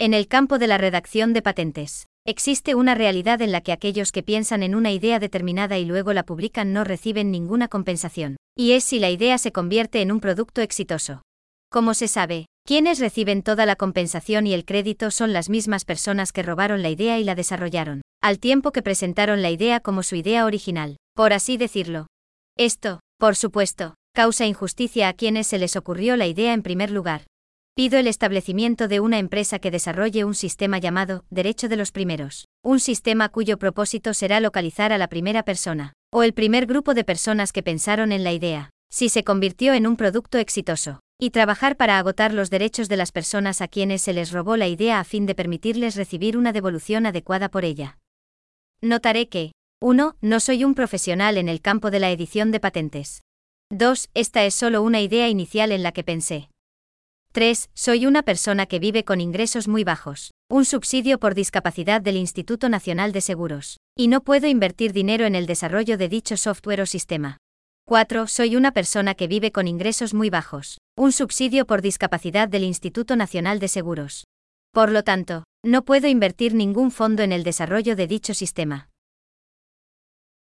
En el campo de la redacción de patentes, existe una realidad en la que aquellos que piensan en una idea determinada y luego la publican no reciben ninguna compensación, y es si la idea se convierte en un producto exitoso. Como se sabe, quienes reciben toda la compensación y el crédito son las mismas personas que robaron la idea y la desarrollaron, al tiempo que presentaron la idea como su idea original, por así decirlo. Esto, por supuesto, causa injusticia a quienes se les ocurrió la idea en primer lugar. Pido el establecimiento de una empresa que desarrolle un sistema llamado Derecho de los Primeros, un sistema cuyo propósito será localizar a la primera persona, o el primer grupo de personas que pensaron en la idea, si se convirtió en un producto exitoso, y trabajar para agotar los derechos de las personas a quienes se les robó la idea a fin de permitirles recibir una devolución adecuada por ella. Notaré que, 1. No soy un profesional en el campo de la edición de patentes. 2. Esta es solo una idea inicial en la que pensé. 3. Soy una persona que vive con ingresos muy bajos, un subsidio por discapacidad del Instituto Nacional de Seguros, y no puedo invertir dinero en el desarrollo de dicho software o sistema. 4. Soy una persona que vive con ingresos muy bajos, un subsidio por discapacidad del Instituto Nacional de Seguros. Por lo tanto, no puedo invertir ningún fondo en el desarrollo de dicho sistema.